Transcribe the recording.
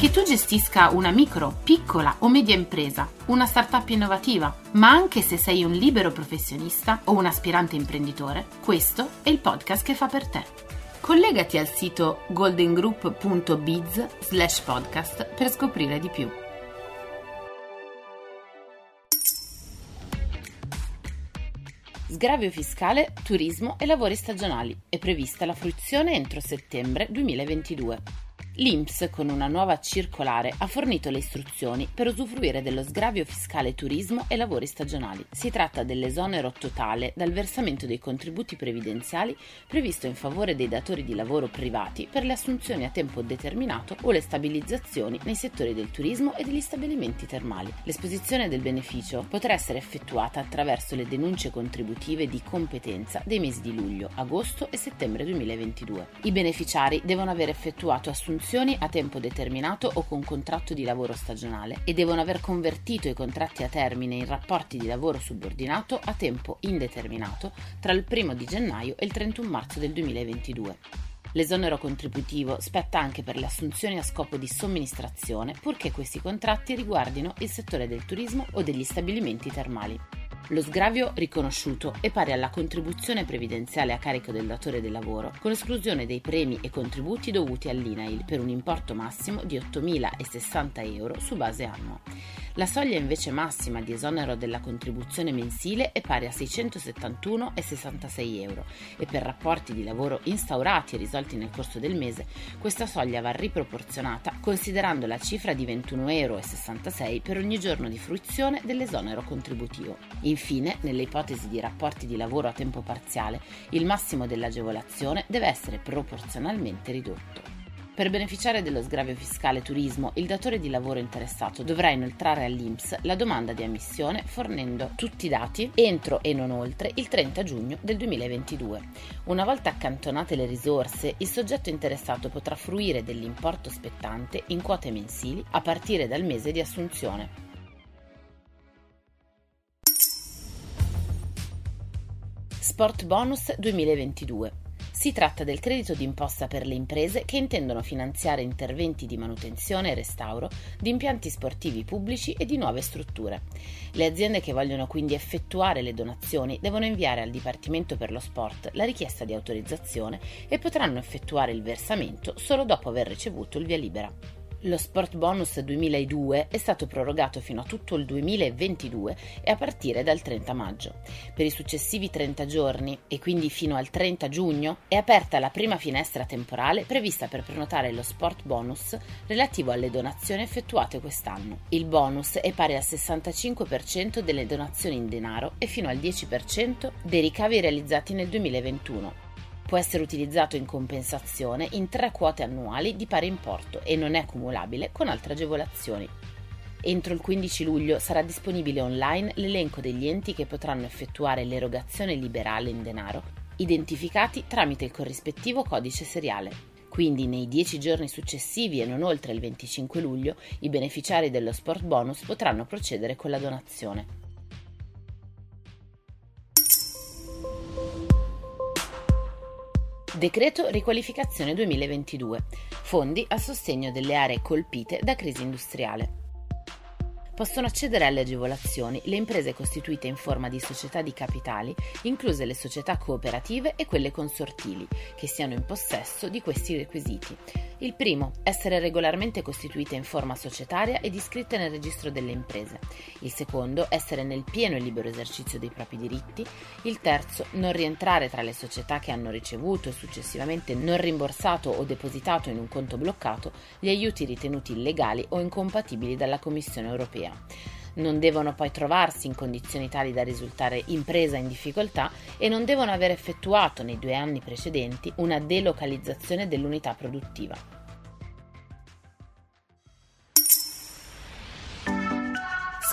Che tu gestisca una micro, piccola o media impresa, una startup innovativa, ma anche se sei un libero professionista o un aspirante imprenditore, questo è il podcast che fa per te. Collegati al sito goldengroup.biz slash podcast per scoprire di più. Sgravio fiscale, turismo e lavori stagionali. È prevista la fruizione entro settembre 2022. L'INPS, con una nuova circolare, ha fornito le istruzioni per usufruire dello sgravio fiscale turismo e lavori stagionali. Si tratta dell'esonero totale dal versamento dei contributi previdenziali previsto in favore dei datori di lavoro privati per le assunzioni a tempo determinato o le stabilizzazioni nei settori del turismo e degli stabilimenti termali. L'esposizione del beneficio potrà essere effettuata attraverso le denunce contributive di competenza dei mesi di luglio, agosto e settembre 2022. I beneficiari devono aver effettuato assunzioni assunzioni a tempo determinato o con contratto di lavoro stagionale e devono aver convertito i contratti a termine in rapporti di lavoro subordinato a tempo indeterminato tra il 1 di gennaio e il 31 marzo del 2022. L'esonero contributivo spetta anche per le assunzioni a scopo di somministrazione, purché questi contratti riguardino il settore del turismo o degli stabilimenti termali. Lo sgravio riconosciuto è pari alla contribuzione previdenziale a carico del datore del lavoro, con esclusione dei premi e contributi dovuti all'INAIL per un importo massimo di 8.060 euro su base annua. La soglia invece massima di esonero della contribuzione mensile è pari a 671,66 euro e per rapporti di lavoro instaurati e risolti nel corso del mese questa soglia va riproporzionata considerando la cifra di 21,66 euro per ogni giorno di fruizione dell'esonero contributivo. Infine, nelle ipotesi di rapporti di lavoro a tempo parziale, il massimo dell'agevolazione deve essere proporzionalmente ridotto. Per beneficiare dello sgravio fiscale turismo, il datore di lavoro interessato dovrà inoltrare all'INPS la domanda di ammissione fornendo tutti i dati entro e non oltre il 30 giugno del 2022. Una volta accantonate le risorse, il soggetto interessato potrà fruire dell'importo spettante in quote mensili a partire dal mese di assunzione. Sport Bonus 2022 si tratta del credito d'imposta per le imprese che intendono finanziare interventi di manutenzione e restauro di impianti sportivi pubblici e di nuove strutture. Le aziende che vogliono quindi effettuare le donazioni devono inviare al Dipartimento per lo Sport la richiesta di autorizzazione e potranno effettuare il versamento solo dopo aver ricevuto il via libera. Lo Sport Bonus 2002 è stato prorogato fino a tutto il 2022 e a partire dal 30 maggio. Per i successivi 30 giorni e quindi fino al 30 giugno è aperta la prima finestra temporale prevista per prenotare lo Sport Bonus relativo alle donazioni effettuate quest'anno. Il bonus è pari al 65% delle donazioni in denaro e fino al 10% dei ricavi realizzati nel 2021 Può essere utilizzato in compensazione in tre quote annuali di pari importo e non è cumulabile con altre agevolazioni. Entro il 15 luglio sarà disponibile online l'elenco degli enti che potranno effettuare l'erogazione liberale in denaro, identificati tramite il corrispettivo codice seriale. Quindi nei 10 giorni successivi e non oltre il 25 luglio i beneficiari dello sport bonus potranno procedere con la donazione. Decreto Riqualificazione 2022. Fondi a sostegno delle aree colpite da crisi industriale. Possono accedere alle agevolazioni le imprese costituite in forma di società di capitali, incluse le società cooperative e quelle consortili, che siano in possesso di questi requisiti. Il primo, essere regolarmente costituite in forma societaria ed iscritte nel registro delle imprese. Il secondo, essere nel pieno e libero esercizio dei propri diritti. Il terzo, non rientrare tra le società che hanno ricevuto e successivamente non rimborsato o depositato in un conto bloccato gli aiuti ritenuti illegali o incompatibili dalla Commissione europea non devono poi trovarsi in condizioni tali da risultare impresa in difficoltà e non devono aver effettuato nei due anni precedenti una delocalizzazione dell'unità produttiva.